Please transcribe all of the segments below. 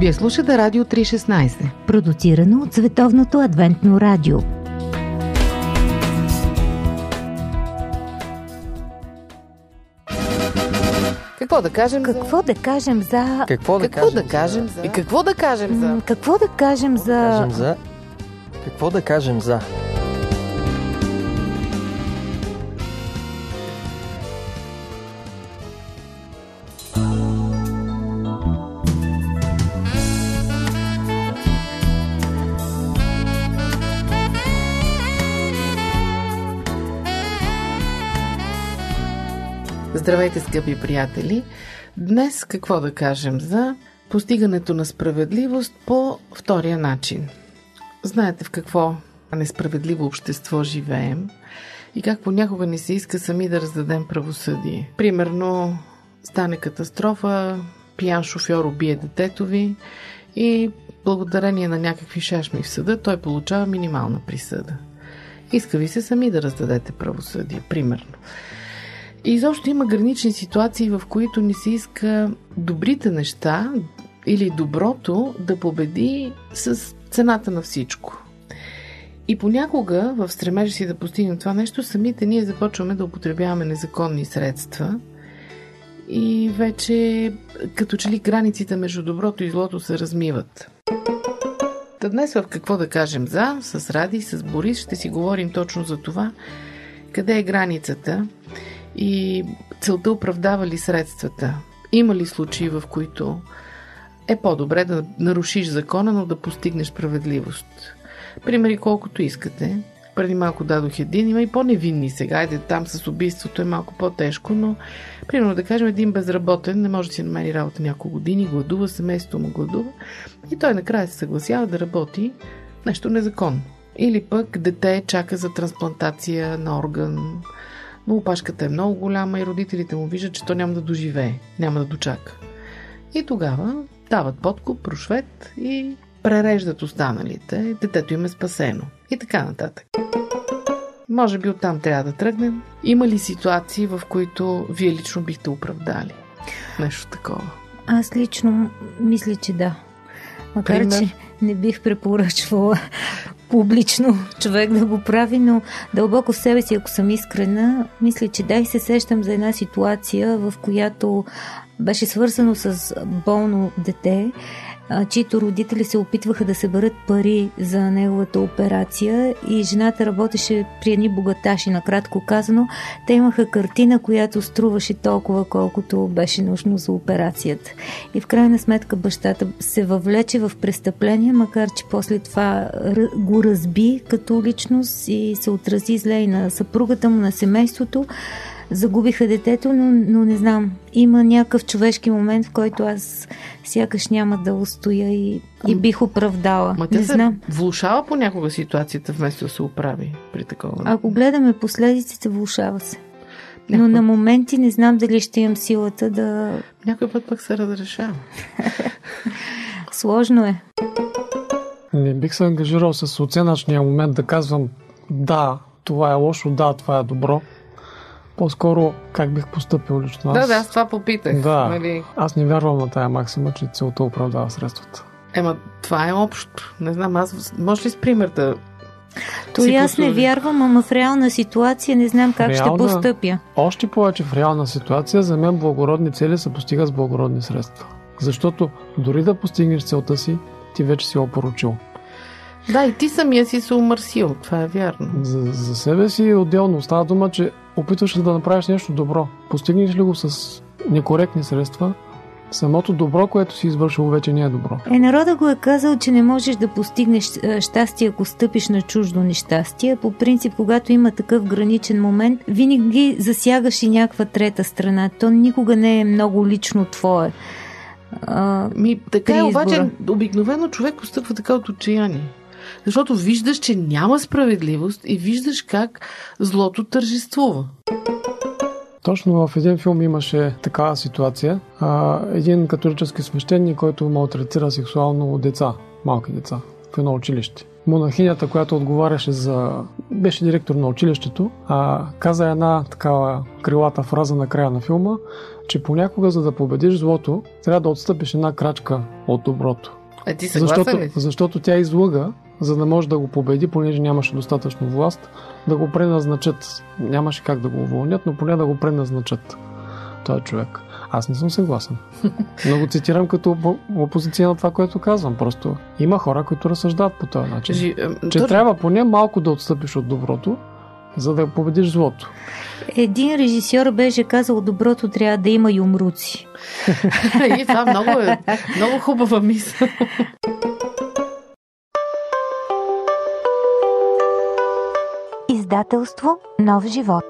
Вие слушате Радио 316. Продуцирано от Световното адвентно радио. Какво да кажем Какво да кажем за... Какво да Какво кажем? да кажем за... И какво да кажем за... Какво да кажем за... за... Кажем за... Какво да кажем за... Здравейте, скъпи приятели! Днес какво да кажем за постигането на справедливост по втория начин. Знаете в какво несправедливо общество живеем и как понякога не се иска сами да раздадем правосъдие. Примерно, стане катастрофа, пиян шофьор убие детето ви и благодарение на някакви шашми в съда той получава минимална присъда. Иска ви се сами да раздадете правосъдие, примерно. И изобщо има гранични ситуации, в които не се иска добрите неща или доброто да победи с цената на всичко. И понякога, в стремежа си да постигнем това нещо, самите ние започваме да употребяваме незаконни средства и вече като че ли границите между доброто и злото се размиват. Та днес в какво да кажем за, с Ради, с Борис, ще си говорим точно за това, къде е границата и целта оправдава ли средствата. Има ли случаи, в които е по-добре да нарушиш закона, но да постигнеш справедливост? Примери колкото искате. Преди малко дадох един, има и по-невинни сега. Айде, там с убийството е малко по-тежко, но примерно да кажем един безработен не може да си намери работа няколко години, гладува, семейството му гладува и той накрая се съгласява да работи нещо незаконно. Или пък дете чака за трансплантация на орган, но опашката е много голяма и родителите му виждат, че то няма да доживее, няма да дочака. И тогава дават подкуп, прошвет и пререждат останалите. Детето им е спасено. И така нататък. Може би оттам трябва да тръгнем. Има ли ситуации, в които вие лично бихте оправдали нещо такова? Аз лично мисля, че да. Макар, Пример? че не бих препоръчвала публично човек да го прави, но дълбоко в себе си, ако съм искрена, мисля, че да и се сещам за една ситуация, в която беше свързано с болно дете, чието родители се опитваха да съберат пари за неговата операция и жената работеше при едни богаташи, накратко казано. Те имаха картина, която струваше толкова, колкото беше нужно за операцията. И в крайна сметка бащата се въвлече в престъпление, макар че после това го разби като личност и се отрази зле и на съпругата му, на семейството. Загубиха детето, но, но не знам. Има някакъв човешки момент, в който аз сякаш няма да устоя и, и бих оправдала. Ма тя не се знам. влушава понякога ситуацията, вместо да се оправи при такова. Ако гледаме последиците, влушава се. Но Някой- на моменти не знам дали ще имам силата да... Някой път пък се разрешава. Сложно е. Не бих се ангажирал с оценъчния момент да казвам да, това е лошо, да, това е добро. По-скоро как бих поступил лично аз. Да, да, аз това попитах. Да. Нали? Аз не вярвам на тая максима, че целта оправдава средствата. Ема, това е общо. Не знам, аз... Може ли с пример да... То и аз не вярвам, ама в реална ситуация не знам как ще Реална? постъпя. Още повече в реална ситуация, за мен благородни цели се постигат с благородни средства. Защото дори да постигнеш целта си, ти вече си опоручил. Да, и ти самия си се умърсил. Това е вярно. За, за себе си отделно става дума, че опитваш да направиш нещо добро. Постигнеш ли го с некоректни средства, самото добро, което си извършил, вече не е добро. Е, народа го е казал, че не можеш да постигнеш е, щастие, ако стъпиш на чуждо нещастие. По принцип, когато има такъв граничен момент, винаги засягаш и някаква трета страна. То никога не е много лично твое. А, Ми, така е, обаче, обикновено човек постъпва така от отчаяние. Защото виждаш, че няма справедливост и виждаш как злото тържествува. Точно в един филм имаше такава ситуация. А, един католически свещеник, който малтретира сексуално деца, малки деца, в едно училище. монахинята, която отговаряше за... беше директор на училището, а, каза една такава крилата фраза на края на филма, че понякога, за да победиш злото, трябва да отстъпиш една крачка от доброто. А ти съгласен Защото, ли? защото тя излъга, за да може да го победи, понеже нямаше достатъчно власт, да го преназначат. Нямаше как да го уволнят, но поне да го преназначат. Той човек. Аз не съм съгласен. Но го цитирам като опо- опозиция на това, което казвам. Просто има хора, които разсъждават по този начин. Жи... ем, Че то- трябва поне малко да отстъпиш от доброто, за да победиш злото. Един режисьор беше казал, доброто трябва да има юмруци. И това много е много хубава мисъл. Издателство Нов живот.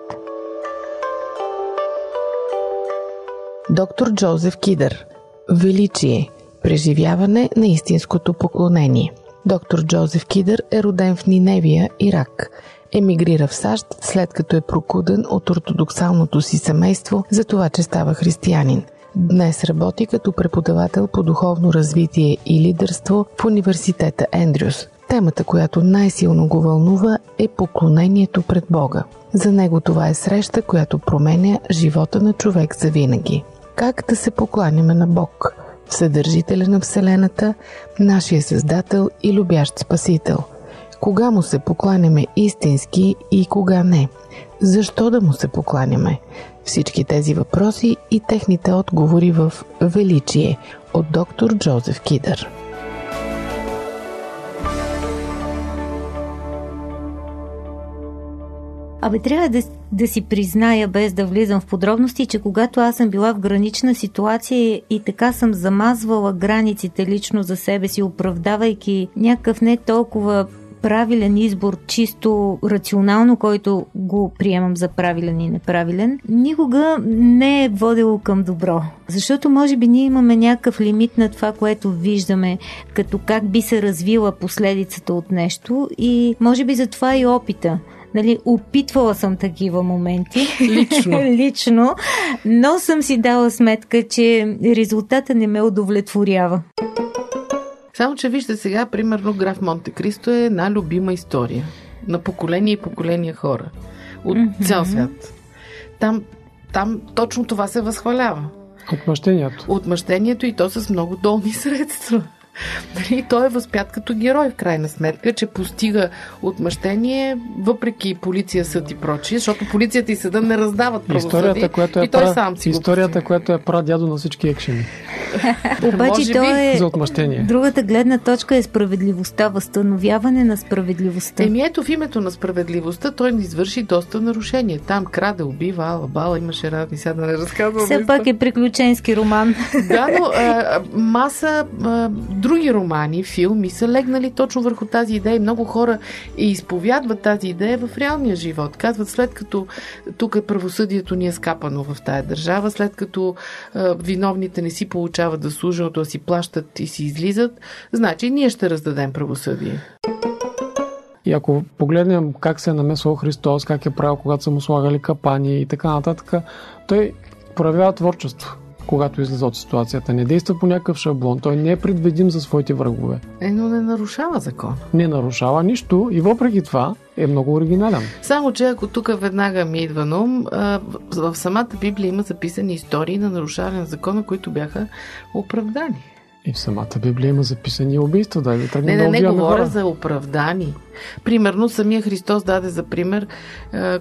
Доктор Джозеф Кидър. Величие. Преживяване на истинското поклонение. Доктор Джозеф Кидър е роден в Ниневия, Ирак. Емигрира в САЩ, след като е прокуден от ортодоксалното си семейство за това, че става християнин. Днес работи като преподавател по духовно развитие и лидерство в университета Ендрюс. Темата, която най-силно го вълнува, е поклонението пред Бога. За него това е среща, която променя живота на човек за винаги. Как да се покланяме на Бог, Вседържителя на Вселената, нашия Създател и любящ Спасител? Кога му се покланяме истински и кога не? Защо да му се покланяме? Всички тези въпроси и техните отговори в Величие от доктор Джозеф Кидър. Абе, трябва да, да си призная, без да влизам в подробности, че когато аз съм била в гранична ситуация и така съм замазвала границите лично за себе си, оправдавайки някакъв не толкова правилен избор, чисто рационално, който го приемам за правилен и неправилен, никога не е водило към добро. Защото може би ние имаме някакъв лимит на това, което виждаме, като как би се развила последицата от нещо и може би затова и опита. Нали, опитвала съм такива моменти. Лично. Лично. Но съм си дала сметка, че резултата не ме удовлетворява. Само, че вижте сега, примерно, граф Монте Кристо е една любима история на поколения и поколения хора от mm-hmm. цял свят. Там, там точно това се възхвалява. Отмъщението. Отмъщението и то с много долни средства. Нали, той е възпят като герой в крайна сметка, че постига отмъщение, въпреки полиция, съд и прочие, защото полицията и съда не раздават правосъдие. Историята, която е, и той пра... сам си Историята, го която е прадядо на всички екшени. Обаче Може то би е... За отмъщение. Другата гледна точка е справедливостта, възстановяване на справедливостта. Еми ето в името на справедливостта той ни извърши доста нарушения. Там краде, убива, ала, бала, имаше разни, сега да не разказвам. Все пак е приключенски роман. Да, но а, маса а, други романи, филми са легнали точно върху тази идея и много хора изповядват тази идея в реалния живот. Казват, след като тук е правосъдието ни е скапано в тая държава, след като а, виновните не си получават заслуженото, а си плащат и си излизат, значи ние ще раздадем правосъдие. И ако погледнем как се е намесвал Христос, как е правил, когато са му слагали капани и така нататък, той проявява творчество, когато излиза от ситуацията. Не действа по някакъв шаблон. Той не е предвидим за своите врагове. Е, но не нарушава закон. Не нарушава нищо и въпреки това е много оригинален. Само, че ако тук веднага ми идва на ум, в самата Библия има записани истории на нарушаване на закона, които бяха оправдани. И в самата Библия има записани убийства. Да, да Не, тръгнем не, не убиваме говоря за оправдани. Примерно, самия Христос даде за пример,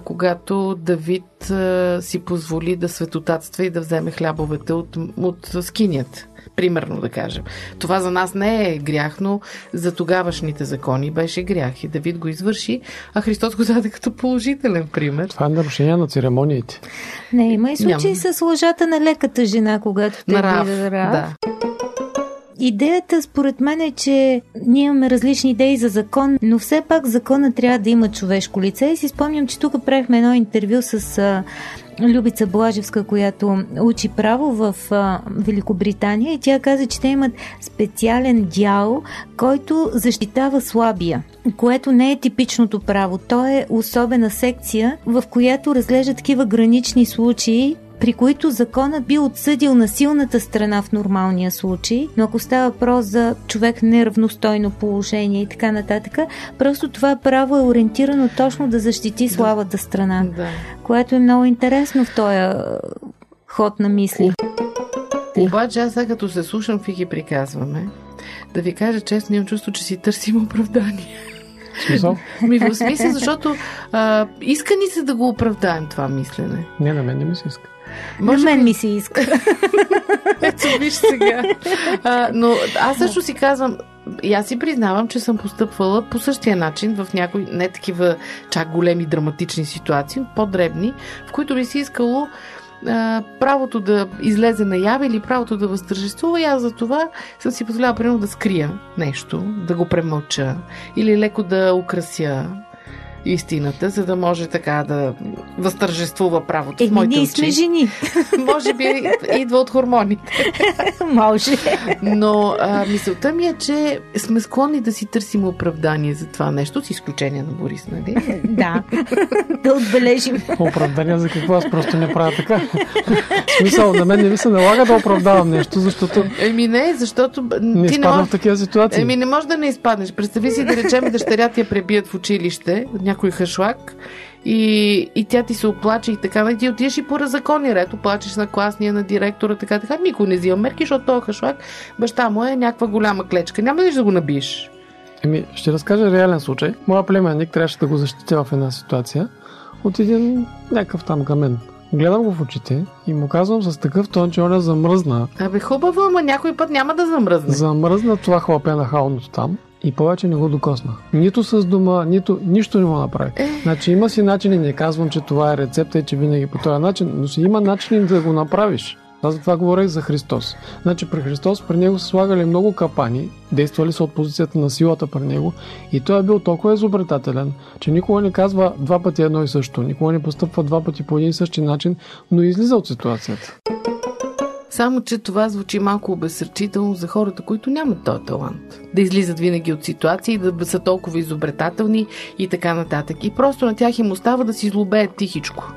когато Давид си позволи да светотатства и да вземе хлябовете от, от скинята. Примерно да кажем. Това за нас не е грях, но за тогавашните закони беше грях и Давид го извърши, а Христос го даде като положителен пример. Това е нарушение на церемониите. Не, има и случаи Няма. с лъжата на леката жена, когато те На Рав, влиза Рав. да. Идеята според мен е, че ние имаме различни идеи за закон, но все пак закона трябва да има човешко лице. И си спомням, че тук правихме едно интервю с а, Любица Блажевска, която учи право в а, Великобритания и тя каза, че те имат специален дял, който защитава слабия, което не е типичното право. То е особена секция, в която разглежда такива гранични случаи, при които законът би отсъдил на силната страна в нормалния случай, но ако става въпрос за човек неравностойно положение и така нататък, просто това право е ориентирано точно да защити слабата страна, Да. което е много интересно в този ход на мисли. Обаче аз сега като се слушам, ви ги приказваме, да ви кажа честно, имам чувство, че си търсим оправдание. Смисъл? Ми в смисъл, защото а, иска ни се да го оправдаем това мислене. Не, на мен не ми се иска. На мен ми се иска. Ето, виж сега. А, но аз също си казвам, и аз си признавам, че съм постъпвала по същия начин в някои не такива чак големи драматични ситуации, по-дребни, в които ли си искало правото да излезе наяве или правото да възтържествува и аз за това съм си позволяла примерно да скрия нещо, да го премълча или леко да украся истината, за да може така да възтържествува правото в Еми, моите ние очи. сме жени. Може би идва от хормоните. Може. Но а, мисълта ми е, че сме склонни да си търсим оправдание за това нещо, с изключение на Борис, нали? да. да отбележим. Оправдания за какво? Аз просто не правя така. В смисъл, на мен не ми се налага да оправдавам нещо, защото Еми не, защото не ти не в такива ситуации. Еми не можеш да не изпаднеш. Представи си да речем дъщеря ти я пребият в училище, някой хашлак, и, и тя ти се оплаче и така, и ти отидеш и по закони ред, оплачеш на класния, на директора, така, така. Никой не взима мерки, защото този хашлак, баща му е някаква голяма клечка. Няма ли да го набиеш? Еми, ще разкажа реален случай. Моя племенник трябваше да го защитя в една ситуация от един някакъв там към мен. Гледам го в очите и му казвам с такъв тон, че Оля замръзна. Абе хубаво, ама някой път няма да замръзне. Замръзна това хлапе на халното там и повече не го докосна. Нито с дума, нито нищо не му направи. Значи има си начини, не казвам, че това е рецепта и че винаги по този начин, но си има начини да го направиш. Аз за това говорех за Христос. Значи при Христос при него са слагали много капани, действали са от позицията на силата при него и той е бил толкова изобретателен, че никога не казва два пъти едно и също, никога не постъпва два пъти по един и същи начин, но излиза от ситуацията. Само, че това звучи малко обесърчително за хората, които нямат този талант. Да излизат винаги от ситуации, да са толкова изобретателни и така нататък. И просто на тях им остава да си злобеят тихичко.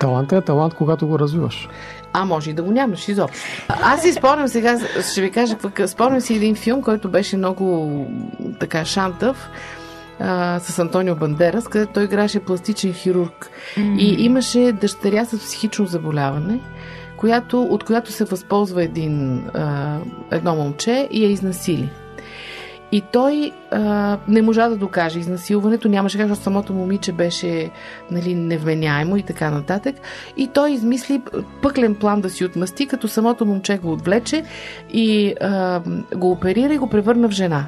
Талантът е талант, когато го развиваш. А може и да го нямаш изобщо. Аз си спомням сега, ще ви кажа, спомням си един филм, който беше много така шантъв, а, с Антонио Бандерас, където той играше пластичен хирург. И имаше дъщеря с психично заболяване, която, от която се възползва един, а, едно момче и я изнасили. И той а, не можа да докаже изнасилването, нямаше как, защото самото момиче беше нали, невменяемо и така нататък. И той измисли пъклен план да си отмъсти, като самото момче го отвлече и а, го оперира и го превърна в жена.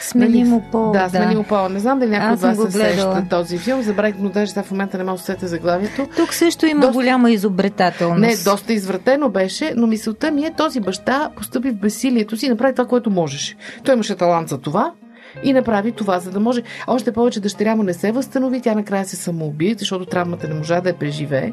Смени му пол. Да, смени му пола. Не знам дали някой от вас се сеща този филм. Забравих, но даже в момента не мога да се сетя заглавието. Тук също има Доста- голяма изобретателност. Не, доста извратено беше, но мисълта ми е, този баща постъпи в безсилието си и направи това, което можеше. Той имаше талант за това и направи това, за да може. Още повече дъщеря му не се възстанови, тя накрая се самоуби, защото травмата не можа да я преживее.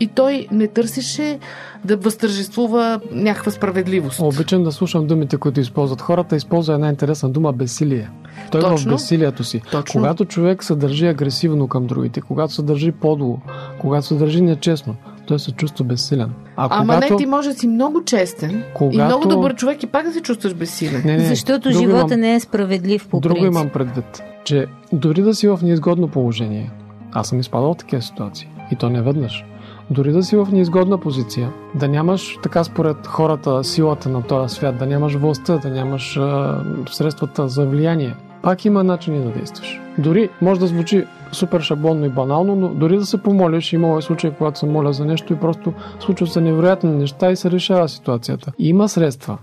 И той не търсеше да възтържествува някаква справедливост. Обичам да слушам думите, които използват хората. Използва една интересна дума безсилие. Той е в Точно. безсилието си. Точно. Когато човек се държи агресивно към другите, когато се държи подло, когато се държи нечестно, той се чувства безсилен. А Ама когато... не, ти може да си много честен и Когато- много добър човек и пак да се чувстваш безсилен. Не, не, Защото друго живота имам... не е справедлив по Друго принцип. имам предвид, че дори да си в неизгодно положение, аз съм изпадал в такива ситуации, и то не веднъж, дори да си в неизгодна позиция, да нямаш така според хората силата на този свят, да нямаш властта, да нямаш а, средствата за влияние, пак има начини да действаш. Дори може да звучи супер шаблонно и банално, но дори да се помолиш, имало е случаи, когато се моля за нещо и просто случват се невероятни неща и се решава ситуацията. Има средства.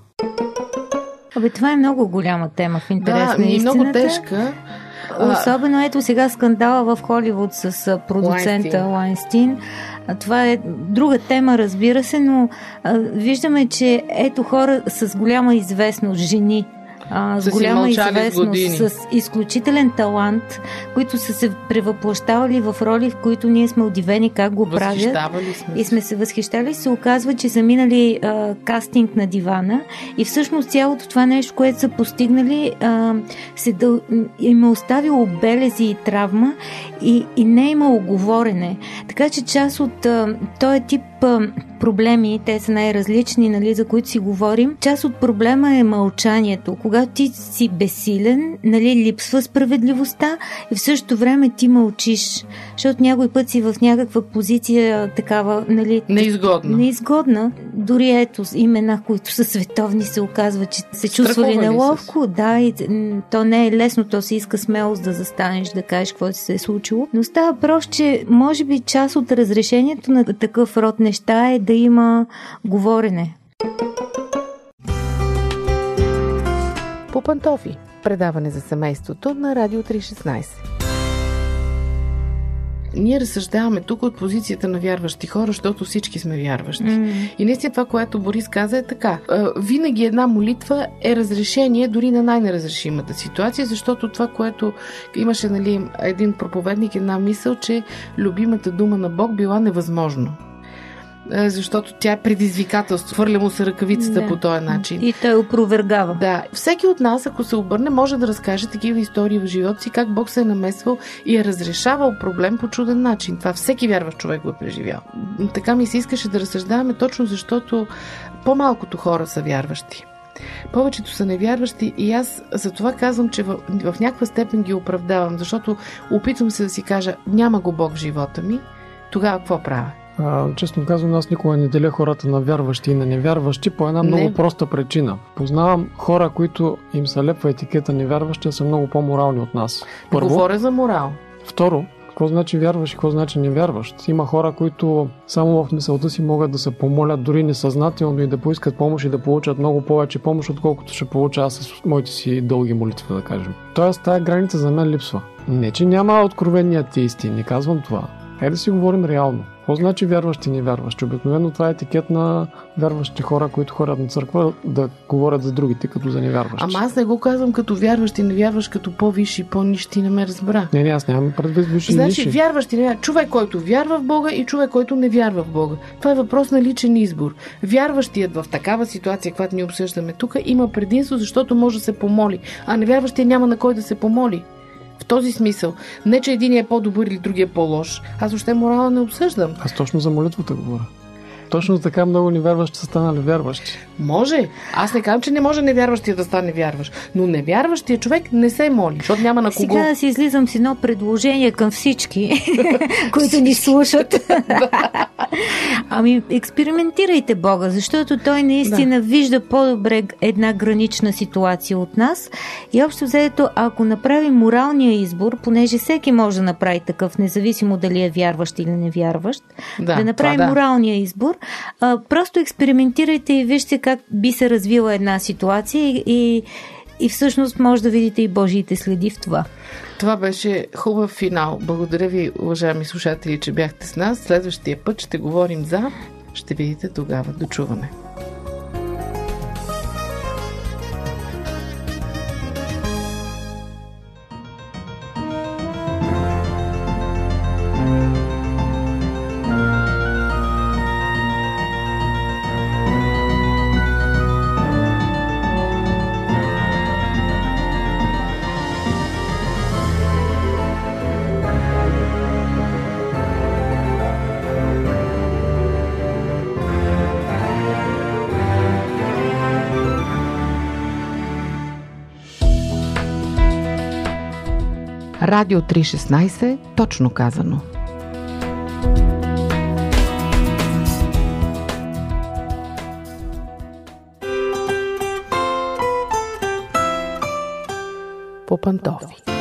Абе, това е много голяма тема в интерес Да, на и много истината. тежка. Особено ето сега скандала в Холивуд с продуцента Лайнстин. Лайнстин. Това е друга тема, разбира се, но а, виждаме, че ето хора с голяма известност, жени, а, с голяма с известност, години. с изключителен талант, които са се превъплащавали в роли, в които ние сме удивени как го правят. Сме. И сме се възхищали, се оказва, че са минали а, кастинг на дивана и всъщност цялото това нещо, което са постигнали, а, се дъл... им е оставило белези и травма и, и не е имало говорене. Така че част от а, този тип проблеми, те са най-различни, нали, за които си говорим. Част от проблема е мълчанието. Когато ти си безсилен, нали, липсва справедливостта и в същото време ти мълчиш. Защото някой път си в някаква позиция такава, нали... Неизгодна. Неизгодна. Дори ето имена, които са световни, се оказва, че се чувствали неловко. Да, и то не е лесно, то се иска смелост да застанеш, да кажеш какво ти се е случило. Но става просто, че може би част от разрешението на такъв род неща е да има говорене. По пантофи. Предаване за семейството на Радио 316 ние разсъждаваме тук от позицията на вярващи хора, защото всички сме вярващи. Mm. И наистина това, което Борис каза е така. Винаги една молитва е разрешение дори на най-неразрешимата ситуация, защото това, което имаше нали, един проповедник, една мисъл, че любимата дума на Бог била невъзможно. Е, защото тя е предизвикателство. Хвърля му се ръкавицата да. по този начин. И той опровергава. Да. Всеки от нас, ако се обърне, може да разкаже такива истории в живота си, как Бог се е намесвал и е разрешавал проблем по чуден начин. Това всеки вярващ човек го е преживял. Така ми се искаше да разсъждаваме точно защото по-малкото хора са вярващи. Повечето са невярващи и аз за това казвам, че в, в някаква степен ги оправдавам, защото опитвам се да си кажа, няма го Бог в живота ми, тогава какво правя? А, честно казвам, аз никога не деля хората на вярващи и на невярващи по една много не. проста причина. Познавам хора, които им се лепва етикета невярващи, са много по-морални от нас. Първо. Говоря за морал. Второ, какво значи вярваш и какво значи не вярваш? Има хора, които само в мисълта си могат да се помолят дори несъзнателно и да поискат помощ и да получат много повече помощ, отколкото ще получа аз с моите си дълги молитви, да кажем. Тоест, тая граница за мен липсва. Не, че няма откровени атеисти, не казвам това. Е да си говорим реално. Какво значи вярващи и невярващи? Обикновено това е етикет на вярващи хора, които ходят на църква да говорят за другите като за невярващи. Ама аз не го казвам като вярващ и невярващ, като по-висши и по-нищи, ти не ме разбра. Не, не, аз нямам предвид висши Значи вярващ и невярващ. Човек, който вярва в Бога и човек, който не вярва в Бога. Това е въпрос на личен избор. Вярващият в такава ситуация, която ни обсъждаме тук, има предимство, защото може да се помоли, а невярващият няма на кой да се помоли. В този смисъл. Не, че един е по-добър или другия е по-лош. Аз въобще морала не обсъждам. Аз точно за молитвата говоря. Точно така много невярващи са станали вярващи. Може. Аз не казвам, че не може невярващия да стане вярващ. Но невярващия човек не се моли, защото няма на кого. Сега да си излизам с едно предложение към всички, които ни слушат. ами, експериментирайте Бога, защото той наистина да. вижда по-добре една гранична ситуация от нас. И общо взето, ако направим моралния избор, понеже всеки може да направи такъв, независимо дали е вярващ или невярващ, да, да направим да. моралния избор, а, просто експериментирайте и вижте как би се развила една ситуация и, и, и всъщност може да видите и Божиите следи в това. Това беше хубав финал. Благодаря ви, уважаеми слушатели, че бяхте с нас. Следващия път ще говорим за... Ще видите тогава. Дочуване. Радио 316, точно казано. По пантофи.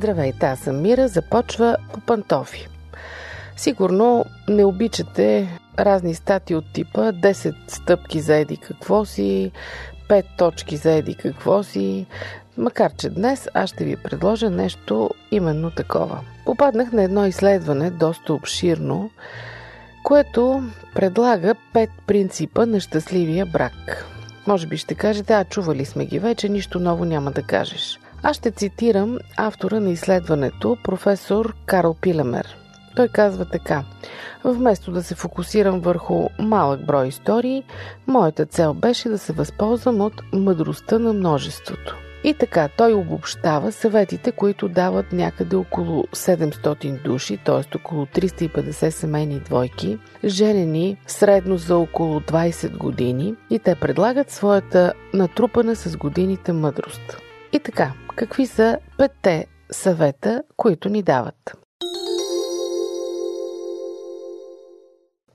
Здравейте, аз съм Мира, започва по пантофи. Сигурно не обичате разни стати от типа 10 стъпки за еди какво си, 5 точки за еди какво си, макар че днес аз ще ви предложа нещо именно такова. Попаднах на едно изследване, доста обширно, което предлага 5 принципа на щастливия брак. Може би ще кажете, а чували сме ги вече, нищо ново няма да кажеш. Аз ще цитирам автора на изследването, професор Карл Пилемер. Той казва така. Вместо да се фокусирам върху малък брой истории, моята цел беше да се възползвам от мъдростта на множеството. И така, той обобщава съветите, които дават някъде около 700 души, т.е. около 350 семейни двойки, женени средно за около 20 години и те предлагат своята натрупана с годините мъдрост. И така, какви са петте съвета, които ни дават?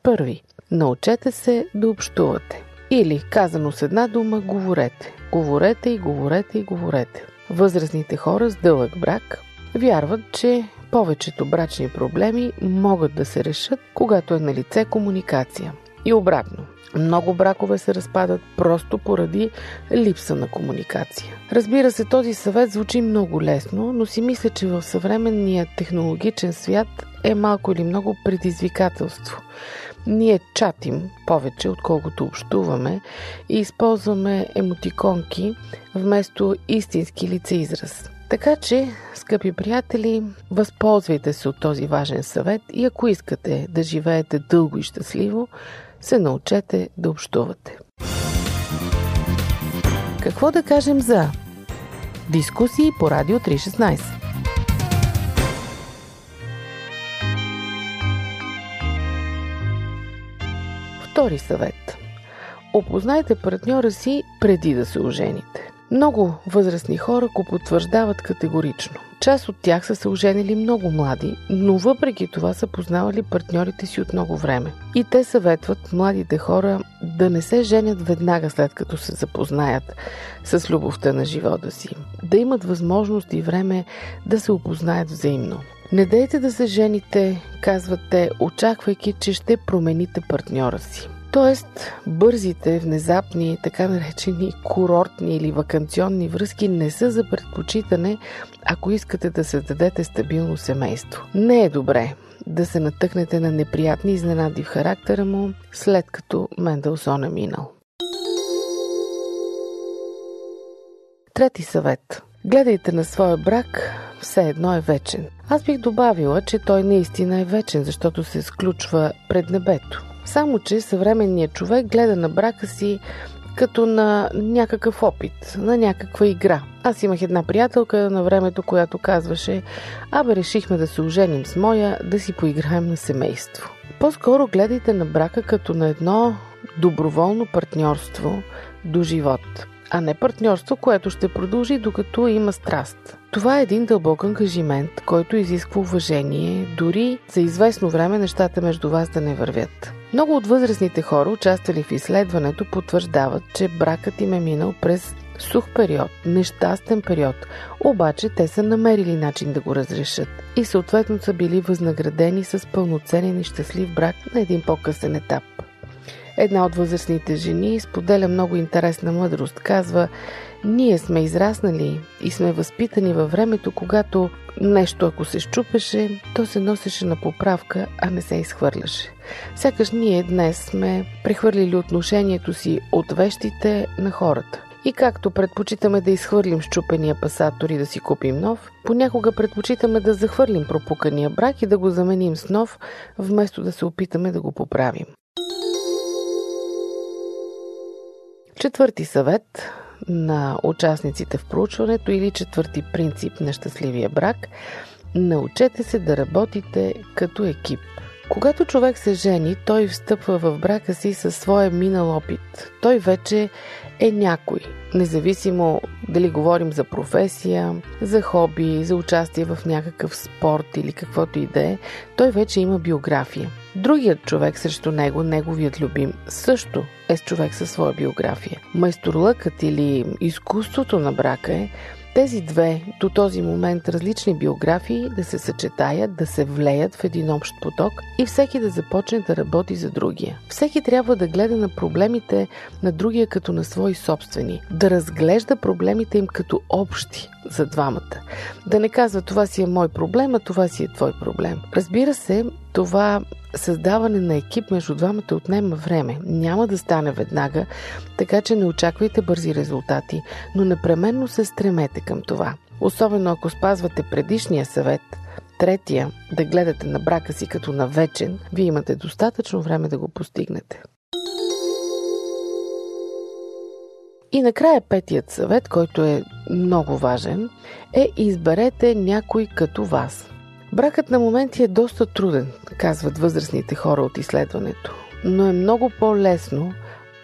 Първи. Научете се да общувате. Или, казано с една дума, говорете. Говорете и говорете и говорете. Възрастните хора с дълъг брак вярват, че повечето брачни проблеми могат да се решат, когато е на лице комуникация. И обратно. Много бракове се разпадат просто поради липса на комуникация. Разбира се, този съвет звучи много лесно, но си мисля, че в съвременния технологичен свят е малко или много предизвикателство. Ние чатим повече, отколкото общуваме и използваме емотиконки вместо истински лицеизраз. Така че, скъпи приятели, възползвайте се от този важен съвет и ако искате да живеете дълго и щастливо, се научете да общувате. Какво да кажем за дискусии по Радио 316? Втори съвет. Опознайте партньора си преди да се ожените. Много възрастни хора го потвърждават категорично. Част от тях са се оженили много млади, но въпреки това са познавали партньорите си от много време. И те съветват младите хора да не се женят веднага след като се запознаят с любовта на живота си. Да имат възможност и време да се опознаят взаимно. Не дейте да се жените, казват те, очаквайки, че ще промените партньора си. Тоест, бързите, внезапни, така наречени курортни или вакансионни връзки не са за предпочитане, ако искате да създадете стабилно семейство. Не е добре да се натъкнете на неприятни изненади в характера му, след като Менделсон е минал. Трети съвет. Гледайте на своя брак, все едно е вечен. Аз бих добавила, че той наистина е вечен, защото се сключва пред небето. Само, че съвременният човек гледа на брака си като на някакъв опит, на някаква игра. Аз имах една приятелка на времето, която казваше Абе, решихме да се оженим с моя, да си поиграем на семейство. По-скоро гледайте на брака като на едно доброволно партньорство до живот а не партньорство, което ще продължи докато има страст. Това е един дълбок ангажимент, който изисква уважение, дори за известно време нещата между вас да не вървят. Много от възрастните хора, участвали в изследването, потвърждават, че бракът им е минал през сух период, нещастен период, обаче те са намерили начин да го разрешат и съответно са били възнаградени с пълноценен и щастлив брак на един по-късен етап. Една от възрастните жени споделя много интересна мъдрост. Казва, ние сме израснали и сме възпитани във времето, когато нещо ако се щупеше, то се носеше на поправка, а не се изхвърляше. Сякаш ние днес сме прехвърлили отношението си от вещите на хората. И както предпочитаме да изхвърлим щупения пасатор и да си купим нов, понякога предпочитаме да захвърлим пропукания брак и да го заменим с нов, вместо да се опитаме да го поправим. Четвърти съвет на участниците в проучването или четвърти принцип на щастливия брак научете се да работите като екип. Когато човек се жени, той встъпва в брака си със своя минал опит. Той вече е някой, независимо дали говорим за професия, за хоби, за участие в някакъв спорт или каквото и да е, той вече има биография. Другият човек срещу него, неговият любим, също е с човек със своя биография. Майсторлъкът или изкуството на брака е тези две до този момент различни биографии да се съчетаят, да се влеят в един общ поток и всеки да започне да работи за другия. Всеки трябва да гледа на проблемите на другия като на свои собствени, да разглежда проблемите им като общи за двамата. Да не казва това си е мой проблем, а това си е твой проблем. Разбира се, това създаване на екип между двамата отнема време. Няма да стане веднага, така че не очаквайте бързи резултати, но непременно се стремете към това. Особено ако спазвате предишния съвет, третия да гледате на брака си като на вечен, вие имате достатъчно време да го постигнете. И накрая петият съвет, който е много важен, е изберете някой като вас. Бракът на моменти е доста труден, казват възрастните хора от изследването, но е много по-лесно,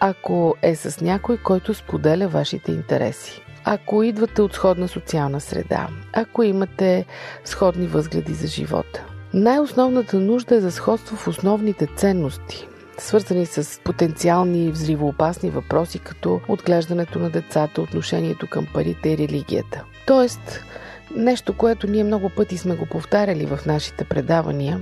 ако е с някой, който споделя вашите интереси. Ако идвате от сходна социална среда, ако имате сходни възгледи за живота. Най-основната нужда е за сходство в основните ценности, свързани с потенциални взривоопасни въпроси, като отглеждането на децата, отношението към парите и религията. Тоест, нещо, което ние много пъти сме го повтаряли в нашите предавания,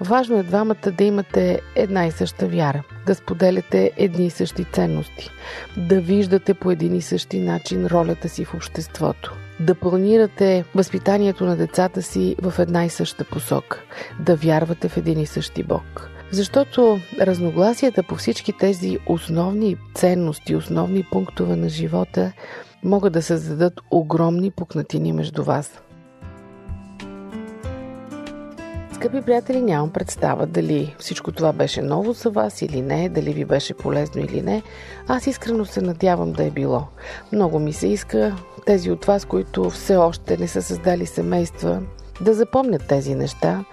важно е двамата да имате една и съща вяра, да споделяте едни и същи ценности, да виждате по един и същи начин ролята си в обществото, да планирате възпитанието на децата си в една и съща посока, да вярвате в един и същи Бог – защото разногласията по всички тези основни ценности, основни пунктове на живота могат да създадат огромни пукнатини между вас. Скъпи приятели, нямам представа дали всичко това беше ново за вас или не, дали ви беше полезно или не. Аз искрено се надявам да е било. Много ми се иска тези от вас, които все още не са създали семейства, да запомнят тези неща,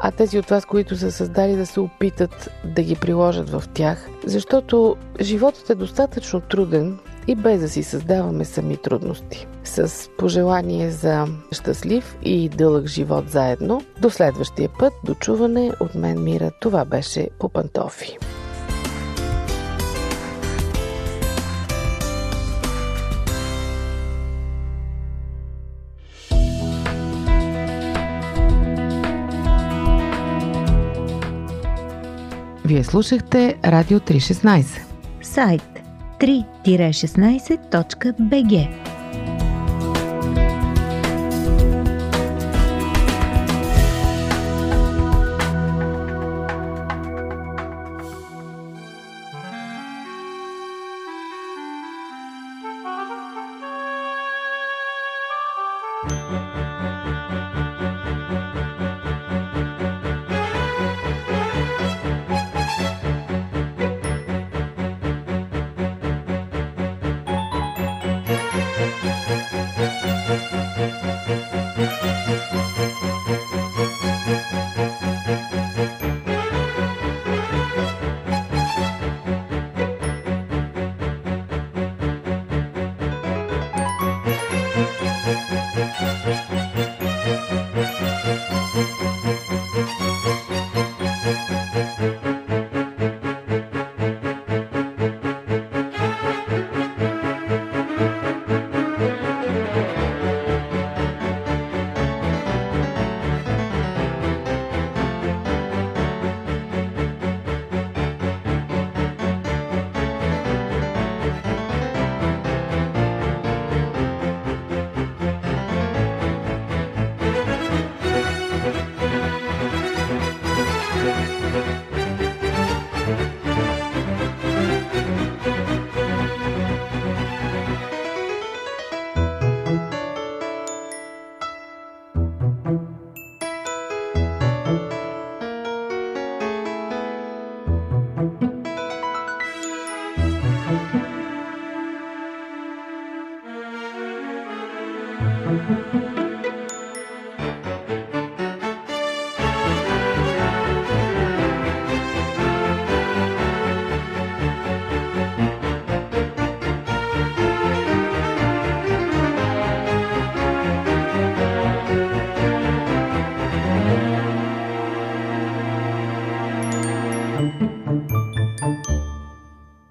а тези от вас, които са създали да се опитат да ги приложат в тях, защото животът е достатъчно труден и без да си създаваме сами трудности. С пожелание за щастлив и дълъг живот заедно, до следващия път, до чуване от мен мира, това беше по пантофи. Вие слушахте Радио 316. Сайт 3-16.bg